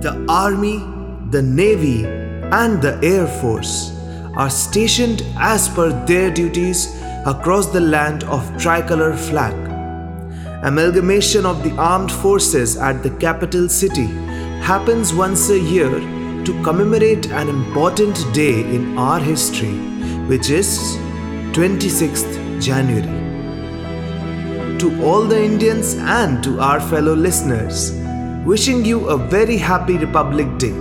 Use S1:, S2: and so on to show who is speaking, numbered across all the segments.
S1: The Army, the Navy, and the Air Force are stationed as per their duties across the land of tricolor flag. Amalgamation of the armed forces at the capital city happens once a year to commemorate an important day in our history, which is 26th January. To all the Indians and to our fellow listeners, wishing you a very happy Republic Day.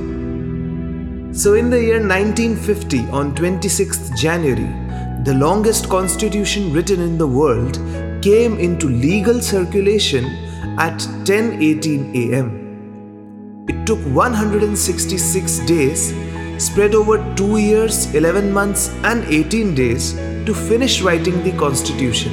S1: So, in the year 1950, on 26th January, the longest constitution written in the world came into legal circulation at 10:18 a.m. It took 166 days, spread over 2 years, 11 months and 18 days to finish writing the constitution.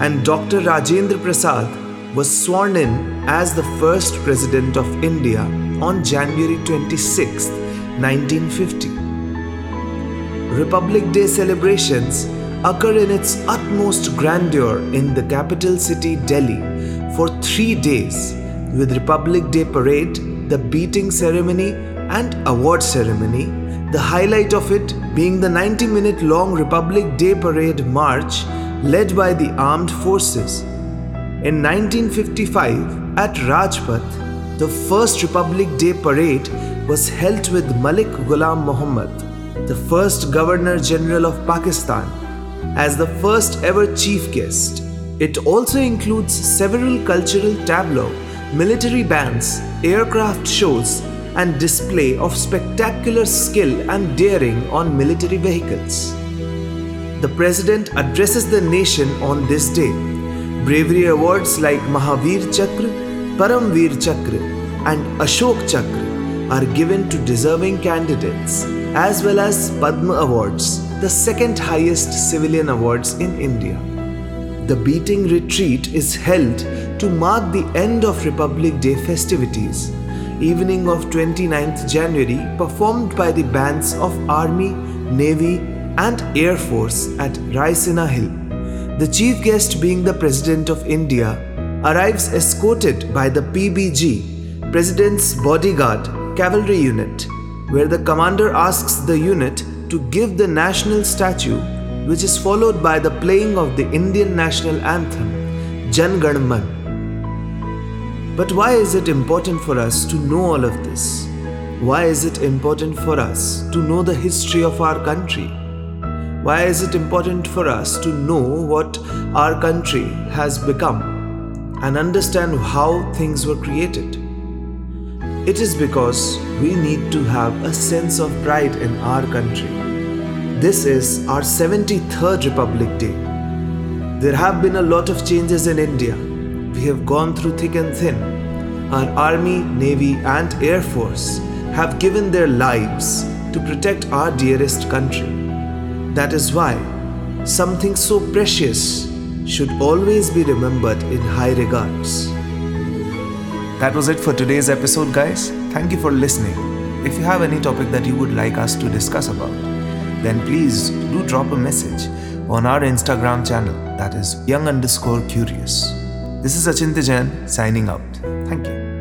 S1: And Dr. Rajendra Prasad was sworn in as the first president of India on January 26, 1950. Republic Day celebrations occur in its utmost grandeur in the capital city Delhi for three days with Republic Day parade, the beating ceremony, and award ceremony. The highlight of it being the 90 minute long Republic Day parade march led by the armed forces. In 1955, at Rajpath, the first Republic Day parade was held with Malik Ghulam Muhammad, the first Governor General of Pakistan, as the first ever chief guest. It also includes several cultural tableaux, military bands, aircraft shows, and display of spectacular skill and daring on military vehicles. The President addresses the nation on this day. Bravery awards like Mahavir Chakra, Paramvir Chakra, and Ashok Chakra are given to deserving candidates, as well as Padma Awards, the second highest civilian awards in India. The beating retreat is held to mark the end of Republic Day festivities. Evening of 29th January, performed by the bands of Army, Navy, and Air Force at Raisina Hill. The chief guest, being the President of India, arrives escorted by the PBG, President's Bodyguard Cavalry Unit, where the commander asks the unit to give the national statue, which is followed by the playing of the Indian national anthem, Jan Man. But why is it important for us to know all of this? Why is it important for us to know the history of our country? Why is it important for us to know what our country has become and understand how things were created? It is because we need to have a sense of pride in our country. This is our 73rd Republic Day. There have been a lot of changes in India. We have gone through thick and thin. Our Army, Navy, and Air Force have given their lives to protect our dearest country. That is why something so precious should always be remembered in high regards. That was it for today's episode, guys. Thank you for listening. If you have any topic that you would like us to discuss about, then please do drop a message on our Instagram channel that is young underscore curious. This is Achintya Jain signing out. Thank you.